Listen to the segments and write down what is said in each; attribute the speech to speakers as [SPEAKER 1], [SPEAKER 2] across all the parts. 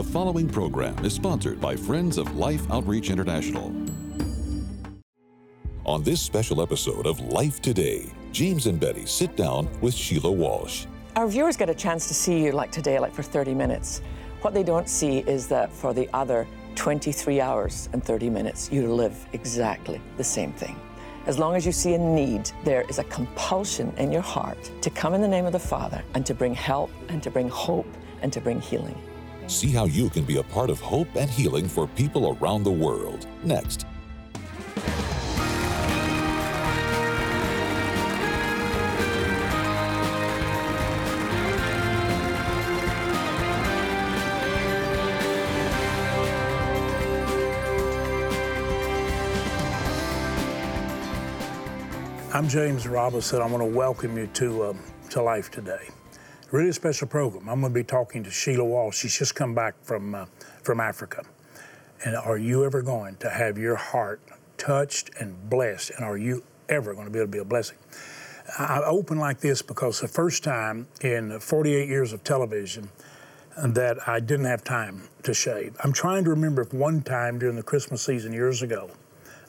[SPEAKER 1] The following program is sponsored by Friends of Life Outreach International. On this special episode of Life Today, James and Betty sit down with Sheila Walsh.
[SPEAKER 2] Our viewers get a chance to see you like today, like for 30 minutes. What they don't see is that for the other 23 hours and 30 minutes, you live exactly the same thing. As long as you see a need, there is a compulsion in your heart to come in the name of the Father and to bring help and to bring hope and to bring healing.
[SPEAKER 1] See how you can be a part of hope and healing for people around the world. Next.
[SPEAKER 3] I'm James Robison. I want to welcome you to, um, to Life Today. Really special program. I'm going to be talking to Sheila Walsh. She's just come back from, uh, from Africa. And are you ever going to have your heart touched and blessed? And are you ever going to be able to be a blessing? I open like this because the first time in 48 years of television that I didn't have time to shave. I'm trying to remember if one time during the Christmas season years ago,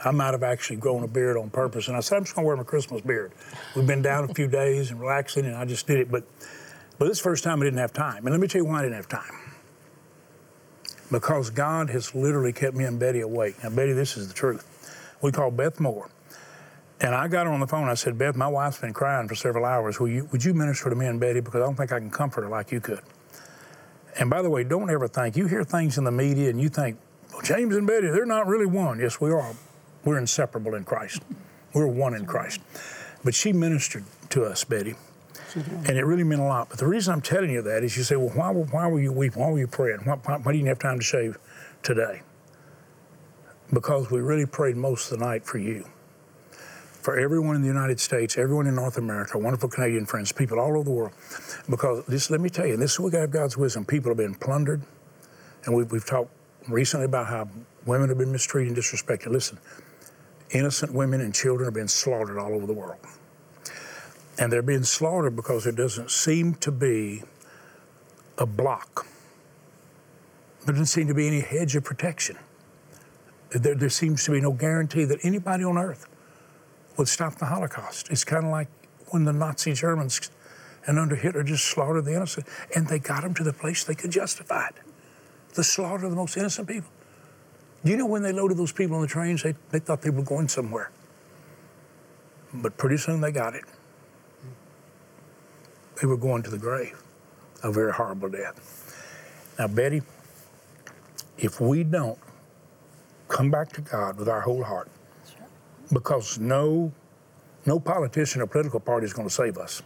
[SPEAKER 3] I might have actually grown a beard on purpose. And I said, I'm just going to wear my Christmas beard. We've been down a few days and relaxing, and I just did it. But, but this first time I didn't have time. And let me tell you why I didn't have time. Because God has literally kept me and Betty awake. Now, Betty, this is the truth. We called Beth Moore. And I got her on the phone. I said, Beth, my wife's been crying for several hours. Will you, would you minister to me and Betty? Because I don't think I can comfort her like you could. And by the way, don't ever think, you hear things in the media and you think, well, James and Betty, they're not really one. Yes, we are. We're inseparable in Christ. We're one in Christ. But she ministered to us, Betty. And it really meant a lot. But the reason I'm telling you that is you say, well, why, why were you weeping? Why were you praying? Why, why, why didn't you have time to shave today? Because we really prayed most of the night for you. For everyone in the United States, everyone in North America, wonderful Canadian friends, people all over the world. Because this, let me tell you, this is we have God's wisdom. People have been plundered. And we've, we've talked recently about how women have been mistreated and disrespected. Listen, innocent women and children are being slaughtered all over the world. And they're being slaughtered because there doesn't seem to be a block. There doesn't seem to be any hedge of protection. There, there seems to be no guarantee that anybody on earth would stop the Holocaust. It's kind of like when the Nazi Germans and under Hitler just slaughtered the innocent, and they got them to the place they could justify it. The slaughter of the most innocent people. Do you know when they loaded those people on the trains, they, they thought they were going somewhere. But pretty soon they got it. They were going to the grave, a very horrible death. Now, Betty, if we don't come back to God with our whole heart, sure. because no, no politician or political party is going to save us.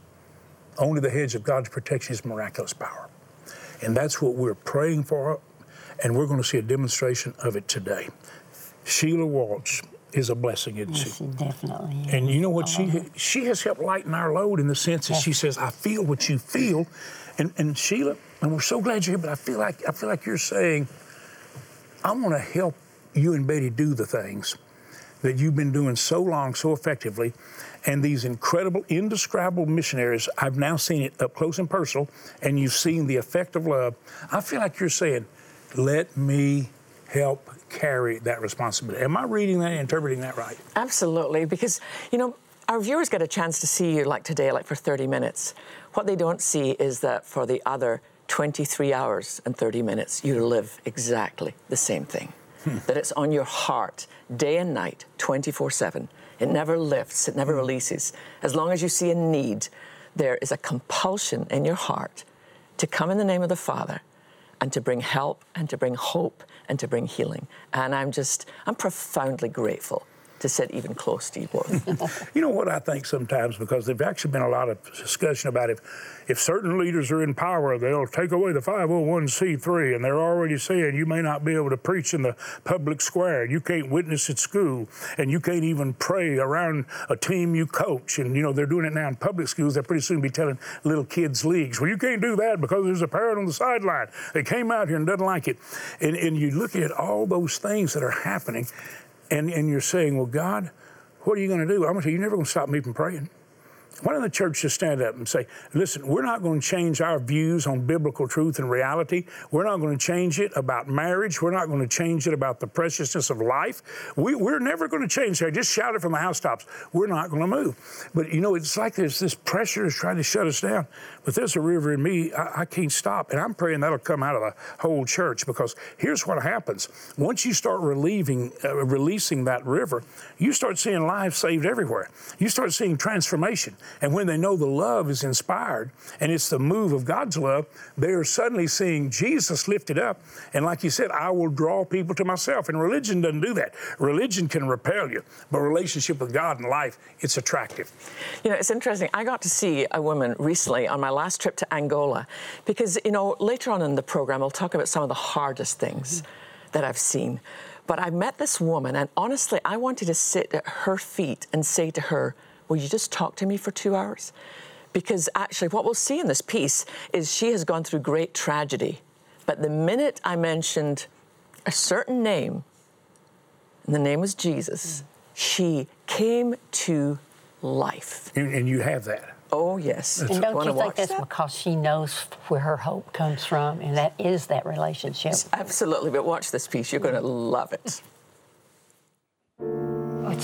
[SPEAKER 3] Only the hedge of God's protection is miraculous power. And that's what we're praying for and we're going to see a demonstration of it today. Sheila Walsh is a blessing, isn't
[SPEAKER 4] yes,
[SPEAKER 3] she?
[SPEAKER 4] Definitely. Is.
[SPEAKER 3] And you know what? She she has helped lighten our load in the sense that yes. she says, "I feel what you feel," and and Sheila, and we're so glad you're here. But I feel like I feel like you're saying, "I want to help you and Betty do the things that you've been doing so long, so effectively." And these incredible, indescribable missionaries, I've now seen it up close and personal, and you've seen the effect of love. I feel like you're saying, let me help carry that responsibility. Am I reading that, interpreting that right?
[SPEAKER 2] Absolutely, because, you know, our viewers get a chance to see you like today, like for 30 minutes. What they don't see is that for the other 23 hours and 30 minutes, you live exactly the same thing. Hmm. That it's on your heart day and night, 24 7. It never lifts, it never hmm. releases. As long as you see a need, there is a compulsion in your heart to come in the name of the Father and to bring help and to bring hope and to bring healing. And I'm just, I'm profoundly grateful to sit even close to you both.
[SPEAKER 3] you know what I think sometimes, because there's actually been a lot of discussion about if, if certain leaders are in power, they'll take away the 501c3, and they're already saying you may not be able to preach in the public square, you can't witness at school, and you can't even pray around a team you coach. And, you know, they're doing it now in public schools. They'll pretty soon be telling little kids' leagues, well, you can't do that because there's a parent on the sideline. They came out here and doesn't like it. And, and you look at all those things that are happening, and, and you're saying, well, God, what are you going to do? I'm going to say, you're never going to stop me from praying. Why don't the church just stand up and say, listen, we're not going to change our views on biblical truth and reality. We're not going to change it about marriage. We're not going to change it about the preciousness of life. We, are never going to change that. Just shout it from the housetops. We're not going to move. But you know, it's like there's this pressure is trying to shut us down. But there's a river in me, I, I can't stop. And I'm praying that'll come out of the whole church because here's what happens. Once you start relieving, uh, releasing that river, you start seeing lives saved everywhere. You start seeing transformation. And when they know the love is inspired and it's the move of God's love, they are suddenly seeing Jesus lifted up. And like you said, I will draw people to myself. And religion doesn't do that. Religion can repel you, but relationship with God and life, it's attractive.
[SPEAKER 2] You know, it's interesting. I got to see a woman recently on my last trip to Angola because, you know, later on in the program, I'll talk about some of the hardest things mm-hmm. that I've seen. But I met this woman, and honestly, I wanted to sit at her feet and say to her, Will you just talk to me for two hours? Because actually, what we'll see in this piece is she has gone through great tragedy. But the minute I mentioned a certain name, and the name was Jesus, she came to life.
[SPEAKER 3] And you have that.
[SPEAKER 2] Oh, yes.
[SPEAKER 4] And don't you think that's that? because she knows where her hope comes from, and that is that relationship?
[SPEAKER 2] Absolutely. But watch this piece. You're going to love it.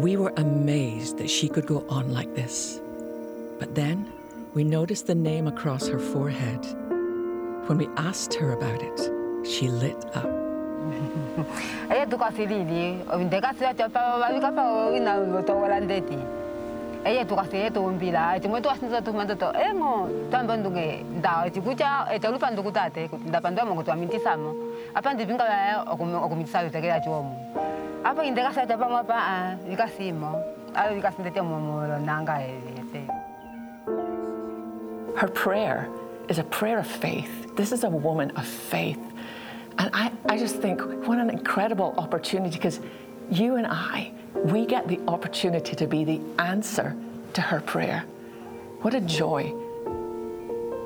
[SPEAKER 5] We were amazed that she could go on like this. But then we noticed the name across her forehead. When we asked her about it, she lit up. E. apa ete
[SPEAKER 2] her prayer is a prayer of faith. This is a woman of faith. And I, I just think what an incredible opportunity because you and I, we get the opportunity to be the answer to her prayer. What a joy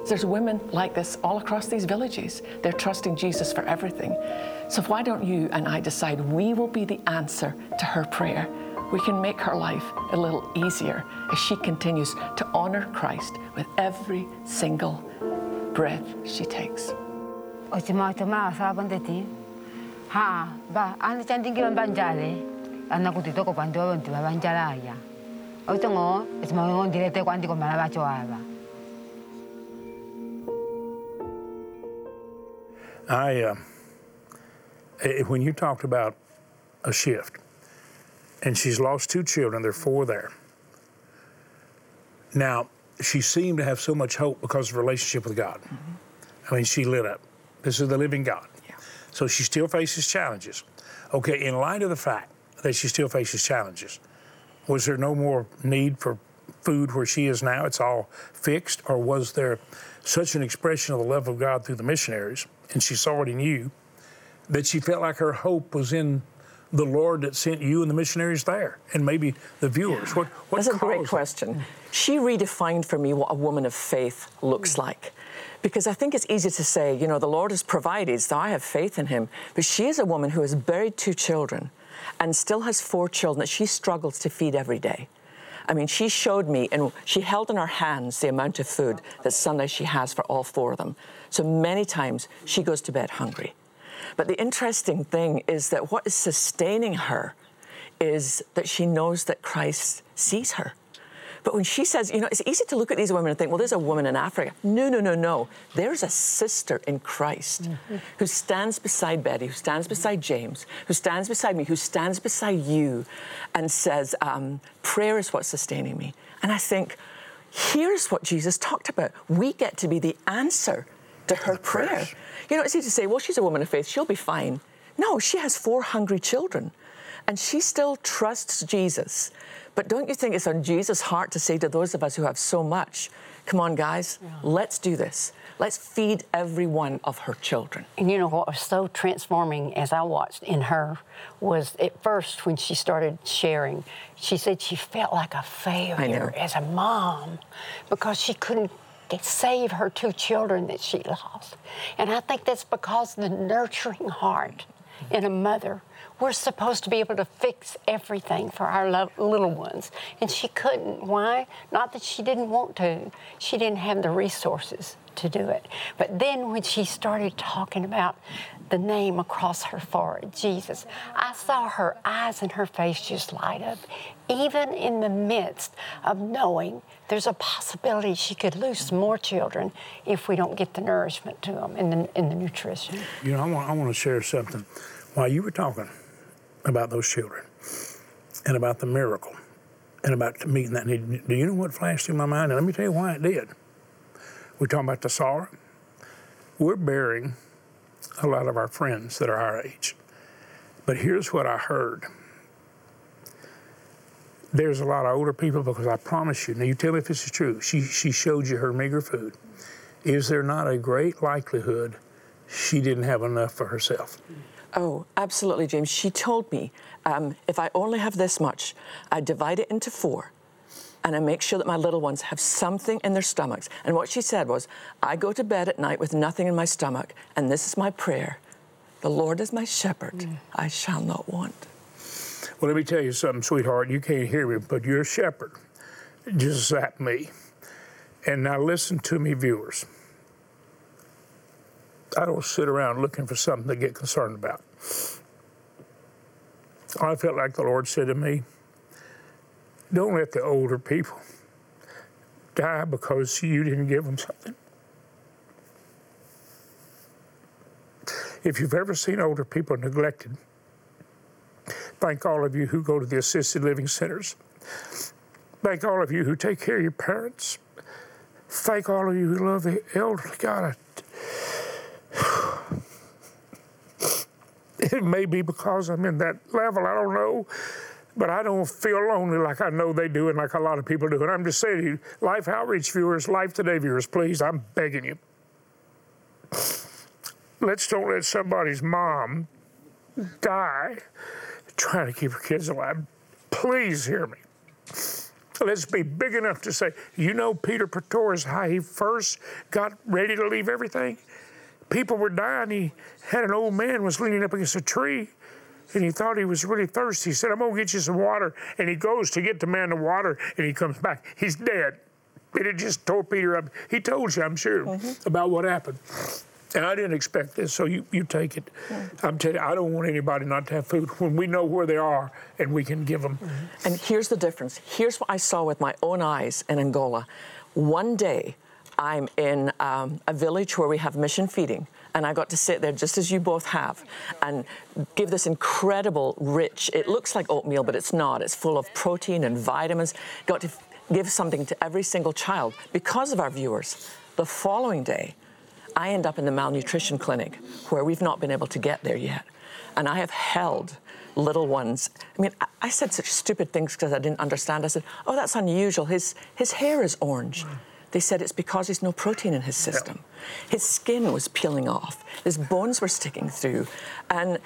[SPEAKER 2] there's women like this all across these villages. They're trusting Jesus for everything. So why don't you and I decide we will be the answer to her prayer? We can make her life a little easier as she continues to honor Christ with every single breath she takes. Ha, ba, ane chandingi banjale, ana kutitoko pandiwa bantu banjala ya. Otongo, esma ngondilete kwandiko malabacho aba.
[SPEAKER 3] I, uh, when you talked about a shift, and she's lost two children, there are four there. Now, she seemed to have so much hope because of her relationship with God. Mm-hmm. I mean, she lit up. This is the living God. Yeah. So she still faces challenges. Okay, in light of the fact that she still faces challenges, was there no more need for food where she is now? It's all fixed, or was there such an expression of the love of God through the missionaries, and she saw it in you, that she felt like her hope was in the Lord that sent you and the missionaries there, and maybe the viewers. What, what
[SPEAKER 2] That's a great question. She redefined for me what a woman of faith looks hmm. like. Because I think it's easy to say, you know, the Lord has provided, so I have faith in Him. But she is a woman who has buried two children and still has four children that she struggles to feed every day. I mean, she showed me, and she held in her hands the amount of food that Sunday she has for all four of them. So many times she goes to bed hungry. But the interesting thing is that what is sustaining her is that she knows that Christ sees her. But when she says, you know, it's easy to look at these women and think, well, there's a woman in Africa. No, no, no, no. There's a sister in Christ mm-hmm. who stands beside Betty, who stands beside James, who stands beside me, who stands beside you, and says, um, prayer is what's sustaining me. And I think, here's what Jesus talked about. We get to be the answer to her prayer. You know, it's easy to say, well, she's a woman of faith, she'll be fine. No, she has four hungry children. And she still trusts Jesus. But don't you think it's on Jesus' heart to say to those of us who have so much, come on, guys, yeah. let's do this. Let's feed every one of her children.
[SPEAKER 4] And you know what was so transforming as I watched in her was at first when she started sharing, she said she felt like a failure as a mom because she couldn't save her two children that she lost. And I think that's because the nurturing heart in a mother we're supposed to be able to fix everything for our lo- little ones. And she couldn't. Why? Not that she didn't want to, she didn't have the resources to do it. But then when she started talking about the name across her forehead, Jesus, I saw her eyes and her face just light up, even in the midst of knowing there's a possibility she could lose more children if we don't get the nourishment to them and the, and the nutrition.
[SPEAKER 3] You know, I want, I want to share something. While you were talking, about those children and about the miracle and about meeting that need. Do you know what flashed through my mind? And let me tell you why it did. We're talking about the sorrow. We're burying a lot of our friends that are our age. But here's what I heard. There's a lot of older people because I promise you, now you tell me if this is true. She, she showed you her meager food. Is there not a great likelihood she didn't have enough for herself?
[SPEAKER 2] Oh, absolutely, James. She told me um, if I only have this much, I divide it into four and I make sure that my little ones have something in their stomachs. And what she said was, I go to bed at night with nothing in my stomach, and this is my prayer The Lord is my shepherd, mm. I shall not want.
[SPEAKER 3] Well, let me tell you something, sweetheart. You can't hear me, but you're a shepherd, just like me. And now listen to me, viewers. I don't sit around looking for something to get concerned about. I felt like the Lord said to me, don't let the older people die because you didn't give them something. If you've ever seen older people neglected, thank all of you who go to the assisted living centers. Thank all of you who take care of your parents. Thank all of you who love the elderly. God, it may be because I'm in that level, I don't know. But I don't feel lonely like I know they do and like a lot of people do. And I'm just saying to you, Life Outreach viewers, Life Today viewers, please, I'm begging you. Let's don't let somebody's mom die trying to keep her kids alive. Please hear me. Let's be big enough to say, you know, Peter Pretorius, how he first got ready to leave everything? People were dying. He had an old man was leaning up against a tree, and he thought he was really thirsty. He said, "I'm gonna get you some water." And he goes to get the man the water, and he comes back. He's dead. And it just tore Peter up. He told you, I'm sure, mm-hmm. about what happened. And I didn't expect this, so you, you take it. I'm telling you, I don't want anybody not to have food when we know where they are and we can give them.
[SPEAKER 2] Mm-hmm. And here's the difference. Here's what I saw with my own eyes in Angola. One day, I'm in um, a village where we have mission feeding, and I got to sit there just as you both have and give this incredible, rich, it looks like oatmeal, but it's not. It's full of protein and vitamins. Got to give something to every single child because of our viewers. The following day, I end up in the malnutrition clinic where we've not been able to get there yet. And I have held little ones. I mean, I said such stupid things because I didn't understand. I said, Oh, that's unusual. His, his hair is orange. They said it's because there's no protein in his system. Yeah. His skin was peeling off, his bones were sticking through. And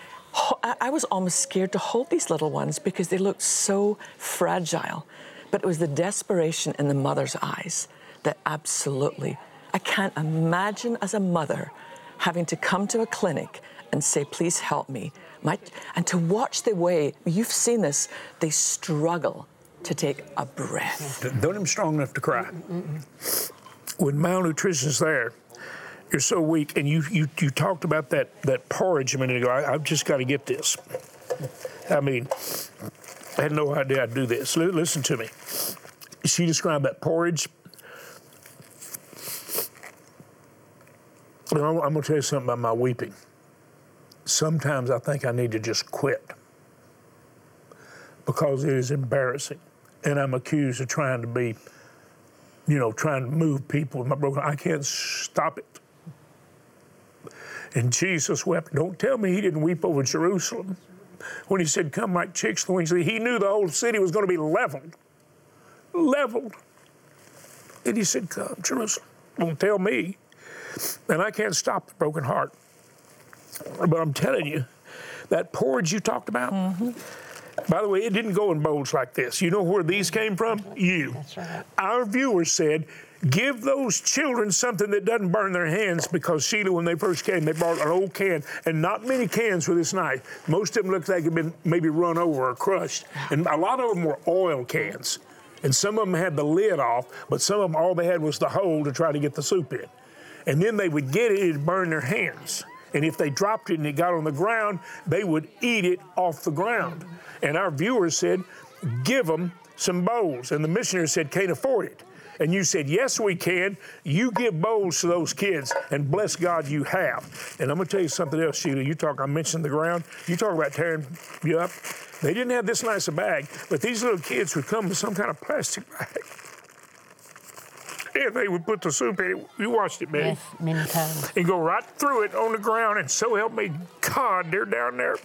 [SPEAKER 2] I was almost scared to hold these little ones because they looked so fragile. But it was the desperation in the mother's eyes that absolutely, I can't imagine as a mother having to come to a clinic and say, please help me. My, and to watch the way, you've seen this, they struggle to take a breath.
[SPEAKER 3] Don't even strong enough to cry. When malnutrition is there, you're so weak. And you, you, you talked about that, that porridge a minute ago. I, have just got to get this. I mean, I had no idea I'd do this. L- listen to me. She described that porridge. I'm, I'm going to tell you something about my weeping. Sometimes I think I need to just quit because it is embarrassing and I'm accused of trying to be, you know, trying to move people with my broken. I can't stop it. And Jesus wept. Don't tell me he didn't weep over Jerusalem when he said, Come like chicks the wings, he knew the whole city was going to be leveled. Leveled. And he said, Come, Jerusalem. Don't tell me. And I can't stop the broken heart. But I'm telling you, that porridge you talked about, mm-hmm. By the way, it didn't go in bowls like this. You know where these came from? You.
[SPEAKER 4] Right.
[SPEAKER 3] Our viewers said, Give those children something that doesn't burn their hands because Sheila, when they first came, they brought an old can, and not many cans were this nice. Most of them looked like they'd been maybe run over or crushed, and a lot of them were oil cans. And some of them had the lid off, but some of them all they had was the hole to try to get the soup in. And then they would get it, it'd burn their hands. And if they dropped it and it got on the ground, they would eat it off the ground. And our viewers said, give them some bowls. And the missionary said, can't afford it and you said, Yes, we can. You give bowls to those kids, and bless God you have. And I'm going to tell you something else, Sheila. You talk, I mentioned the ground. You talk about tearing you up. They didn't have this nice a bag, but these little kids would come with some kind of plastic bag. And they would put the soup in it. You watched it, man.
[SPEAKER 4] Yes, many times.
[SPEAKER 3] And go right through it on the ground, and so help me God, they're down there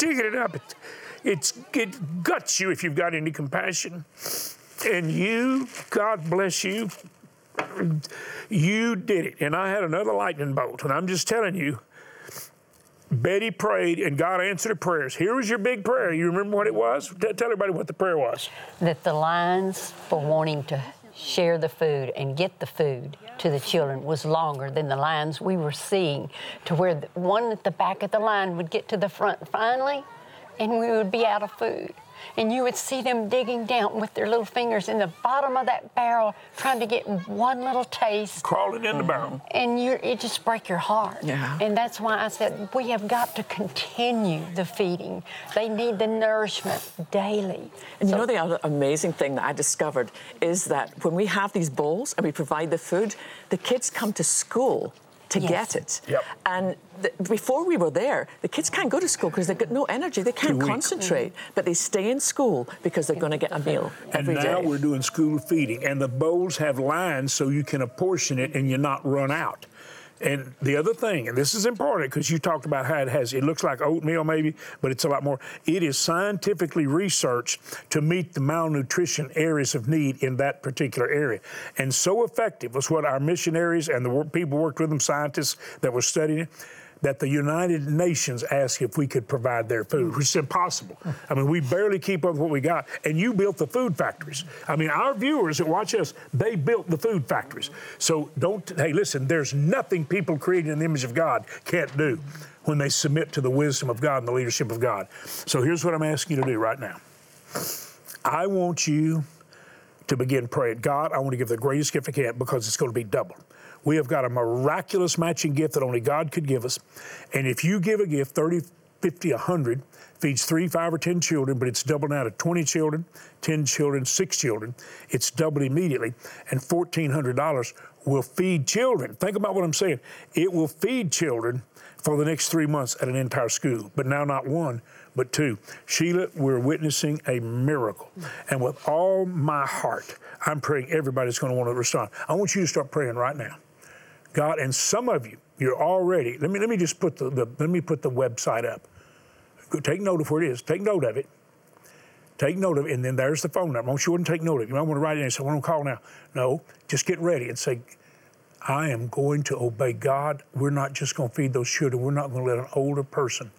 [SPEAKER 3] digging it up. It, it's, it guts you if you've got any compassion. And you, God bless you, you did it. And I had another lightning bolt. And I'm just telling you, Betty prayed and God answered her prayers. Here was your big prayer. You remember what it was? Tell everybody what the prayer was.
[SPEAKER 4] That the lines for wanting to share the food and get the food to the children was longer than the lines we were seeing, to where the one at the back of the line would get to the front finally, and we would be out of food and you would see them digging down with their little fingers in the bottom of that barrel, trying to get one little taste.
[SPEAKER 3] Crawling in the barrel.
[SPEAKER 4] And you, it just break your heart.
[SPEAKER 2] Yeah.
[SPEAKER 4] And that's why I said we have got to continue the feeding. They need the nourishment daily.
[SPEAKER 2] And so, you know the other amazing thing that I discovered is that when we have these bowls and we provide the food, the kids come to school to yes. get it.
[SPEAKER 3] Yep.
[SPEAKER 2] And th- before we were there, the kids can't go to school because they've got no energy. They can't concentrate, mm-hmm. but they stay in school because they're going to get a meal every
[SPEAKER 3] and now
[SPEAKER 2] day.
[SPEAKER 3] we're doing school feeding, and the bowls have lines so you can apportion it and you're not run out. And the other thing, and this is important because you talked about how it has, it looks like oatmeal maybe, but it's a lot more. It is scientifically researched to meet the malnutrition areas of need in that particular area. And so effective was what our missionaries and the people worked with them, scientists that were studying it that the United Nations asked if we could provide their food, which is impossible. I mean, we barely keep up with what we got. And you built the food factories. I mean, our viewers that watch us, they built the food factories. So don't, hey, listen, there's nothing people created in the image of God can't do when they submit to the wisdom of God and the leadership of God. So here's what I'm asking you to do right now. I want you to begin praying. God, I want to give the greatest gift I can because it's going to be double. We have got a miraculous matching gift that only God could give us. And if you give a gift, 30, 50, 100, feeds three, five, or 10 children, but it's doubled now to 20 children, 10 children, six children. It's doubled immediately. And $1,400 will feed children. Think about what I'm saying. It will feed children for the next three months at an entire school, but now not one, but two. Sheila, we're witnessing a miracle. And with all my heart, I'm praying everybody's going to want to respond. I want you to start praying right now. God, and some of you, you're already. Let me let me just put the, the let me put the website up. Take note of where it is. Take note of it. Take note of it, and then there's the phone number. I want you to take note of it. You might want to write it in and say, I want to call now. No, just get ready and say, I am going to obey God. We're not just going to feed those children. We're not going to let an older person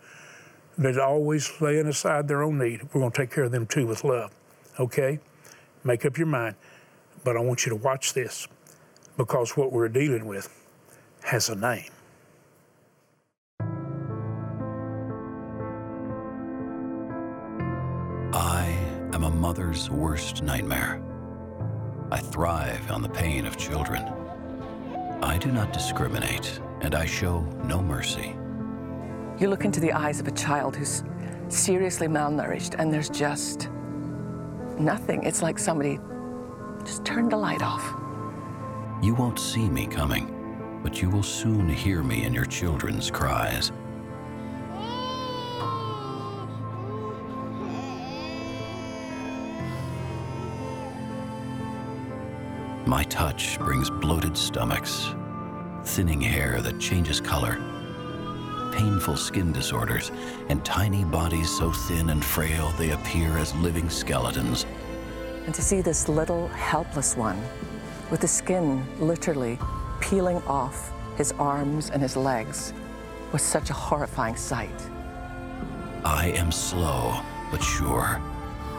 [SPEAKER 3] that's always laying aside their own need, we're going to take care of them too with love. Okay? Make up your mind. But I want you to watch this because what we're dealing with has a name.
[SPEAKER 6] I am a mother's worst nightmare. I thrive on the pain of children. I do not discriminate, and I show no mercy.
[SPEAKER 7] You look into the eyes of a child who's seriously malnourished, and there's just nothing. It's like somebody just turned the light off.
[SPEAKER 6] You won't see me coming, but you will soon hear me in your children's cries. My touch brings bloated stomachs, thinning hair that changes color, painful skin disorders and tiny bodies so thin and frail they appear as living skeletons.
[SPEAKER 7] And to see this little helpless one with the skin literally peeling off his arms and his legs was such a horrifying sight.
[SPEAKER 6] I am slow but sure.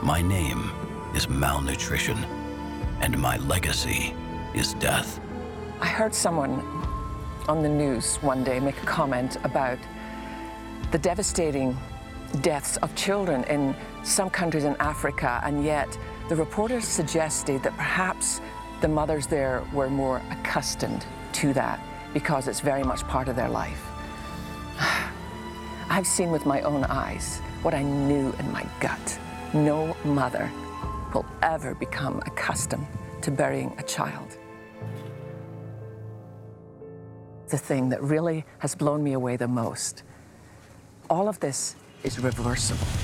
[SPEAKER 6] My name is malnutrition, and my legacy is death.
[SPEAKER 7] I heard someone on the news one day make a comment about the devastating deaths of children in some countries in Africa, and yet the reporters suggested that perhaps the mothers there were more accustomed to that because it's very much part of their life. I've seen with my own eyes what I knew in my gut. No mother will ever become accustomed to burying a child. The thing that really has blown me away the most all of this is reversible.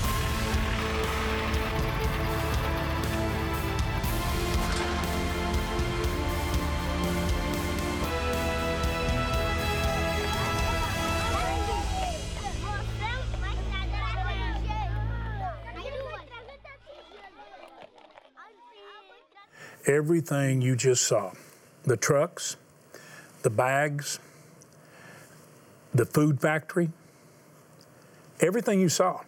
[SPEAKER 3] Everything you just saw the trucks, the bags, the food factory, everything you saw,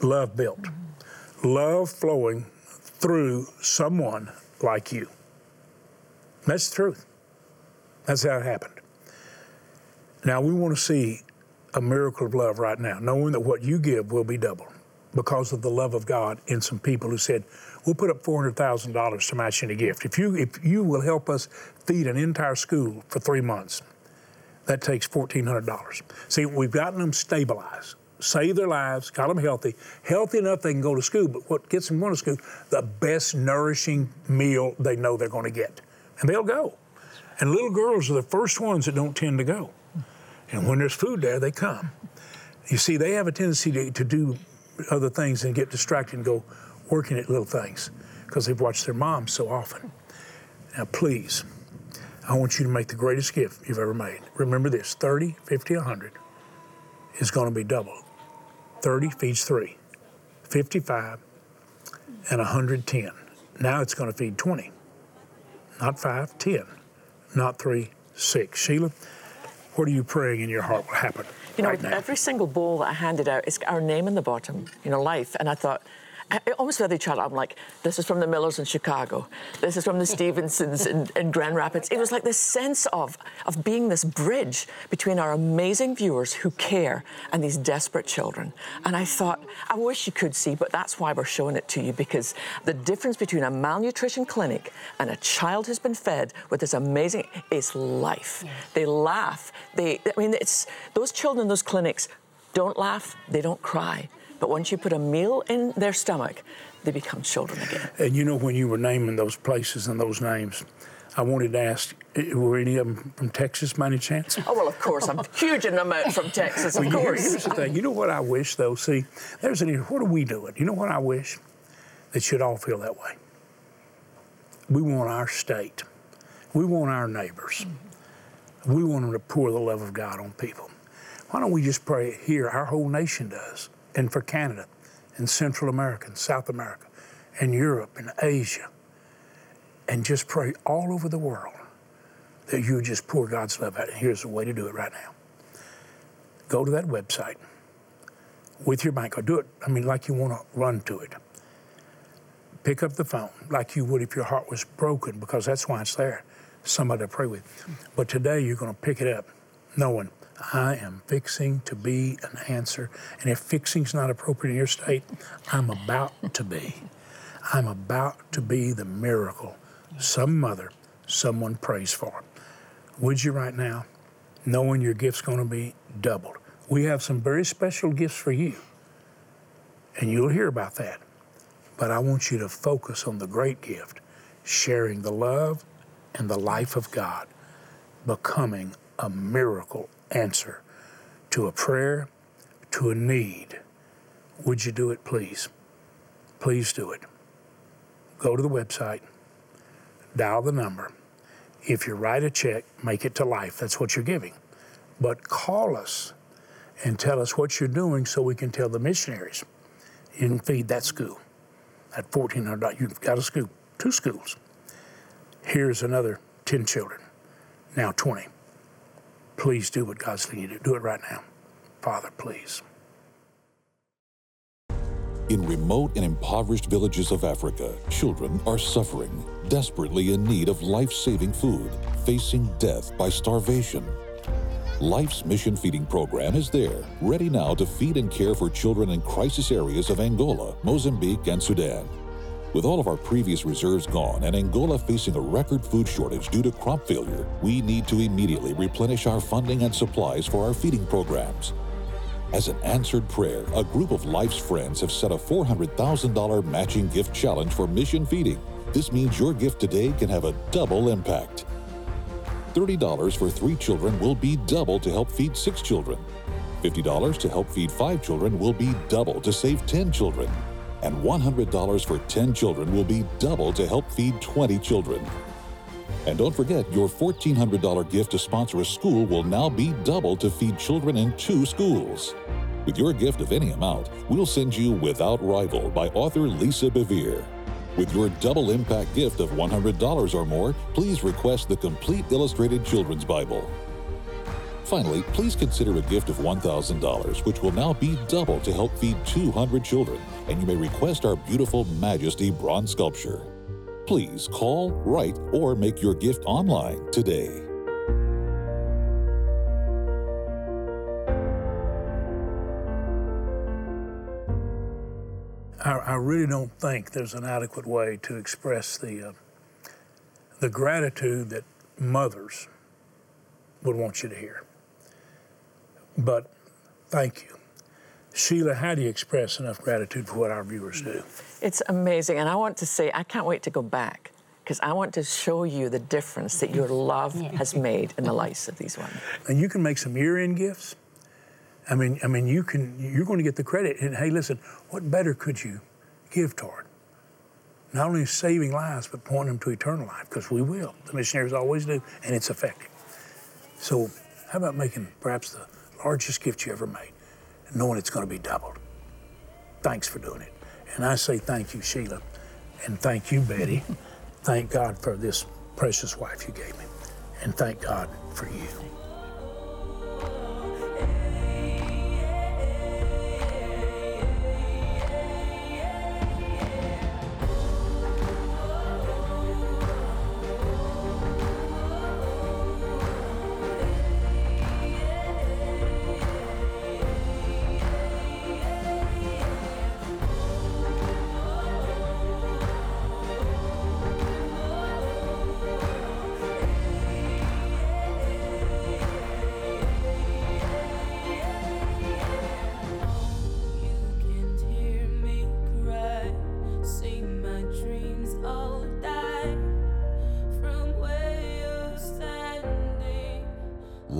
[SPEAKER 3] love built. Mm-hmm. Love flowing through someone like you. That's the truth. That's how it happened. Now we want to see a miracle of love right now, knowing that what you give will be doubled because of the love of God in some people who said, we'll put up $400,000 to match any gift. If you, if you will help us feed an entire school for three months, that takes $1,400. See, we've gotten them stabilized, saved their lives, got them healthy, healthy enough they can go to school, but what gets them going to school, the best nourishing meal they know they're going to get. And they'll go. And little girls are the first ones that don't tend to go. And when there's food there, they come. You see, they have a tendency to, to do other things and get distracted and go working at little things because they've watched their moms so often. Now, please, I want you to make the greatest gift you've ever made. Remember this 30, 50, 100 is going to be doubled. 30 feeds 3, 55, and 110. Now it's going to feed 20. Not 5, 10. Not 3, 6. Sheila, what are you praying in your heart will happen?
[SPEAKER 2] You know,
[SPEAKER 3] right
[SPEAKER 2] every single bowl that I handed out, it's our name in the bottom, you know, life. And I thought, almost with every child, I'm like, this is from the Millers in Chicago. This is from the Stevensons in, in, Grand Rapids. It was like this sense of, of being this bridge between our amazing viewers who care and these desperate children. And I thought, I wish you could see, but that's why we're showing it to you because the difference between a malnutrition clinic and a child who's been fed with this amazing is life. Yes. They laugh. They, I mean, it's those children in those clinics don't laugh, they don't cry. But once you put a meal in their stomach, they become children again.
[SPEAKER 3] And you know, when you were naming those places and those names, I wanted to ask, were any of them from Texas by any chance?
[SPEAKER 2] Oh, well, of course. I'm huge in them from Texas, of
[SPEAKER 3] well,
[SPEAKER 2] course.
[SPEAKER 3] Here's the thing. You know what I wish, though? See, there's an, what are we doing? You know what I wish? That should all feel that way. We want our state. We want our neighbors. Mm-hmm. We want them to pour the love of God on people. Why don't we just pray here? Our whole nation does and for Canada and Central America and South America and Europe and Asia. And just pray all over the world that you just pour God's love out. And here's the way to do it right now. Go to that website with your bank, or do it, I mean, like you want to run to it. Pick up the phone like you would if your heart was broken, because that's why it's there. Somebody to pray with. But today you're going to pick it up knowing I am fixing to be an answer. And if fixing's not appropriate in your state, I'm about to be. I'm about to be the miracle some mother, someone prays for. Would you right now, knowing your gift's going to be doubled? We have some very special gifts for you, and you'll hear about that. But I want you to focus on the great gift, sharing the love and the life of God, becoming a miracle answer to a prayer, to a need. Would you do it, please? Please do it. Go to the website, dial the number. If you write a check, make it to life. That's what you're giving. But call us and tell us what you're doing so we can tell the missionaries. You can feed that school at $1,400. You've got a school, two schools. Here's another 10 children, now 20. Please do what God's leading you to do. Do it right now. Father, please.
[SPEAKER 1] In remote and impoverished villages of Africa, children are suffering, desperately in need of life saving food, facing death by starvation. Life's Mission Feeding Program is there, ready now to feed and care for children in crisis areas of Angola, Mozambique, and Sudan. With all of our previous reserves gone and Angola facing a record food shortage due to crop failure, we need to immediately replenish our funding and supplies for our feeding programs. As an answered prayer, a group of Life's friends have set a $400,000 matching gift challenge for mission feeding. This means your gift today can have a double impact. $30 for three children will be double to help feed six children. $50 to help feed five children will be double to save 10 children. And $100 for 10 children will be double to help feed 20 children. And don't forget, your $1,400 gift to sponsor a school will now be double to feed children in two schools. With your gift of any amount, we'll send you Without Rival by author Lisa Bevere. With your double impact gift of $100 or more, please request the complete illustrated children's Bible. Finally, please consider a gift of $1,000, which will now be double to help feed 200 children, and you may request our beautiful Majesty bronze sculpture. Please call, write, or make your gift online today.
[SPEAKER 3] I, really don't think there's an adequate way to express the uh, the gratitude that mothers would want you to hear. But thank you. Sheila, how do you express enough gratitude for what our viewers do?
[SPEAKER 2] It's amazing. And I want to say, I can't wait to go back because I want to show you the difference that your love has made in the lives of these women.
[SPEAKER 3] And you can make some year-end gifts. I mean, I mean, you can. You're going to get the credit. And hey, listen, what better could you give toward? Not only saving lives, but pointing them to eternal life, because we will. The missionaries always do, and it's effective. So, how about making perhaps the largest gift you ever made, and knowing it's going to be doubled? Thanks for doing it. And I say thank you, Sheila, and thank you, Betty. thank God for this precious wife you gave me, and thank God for you.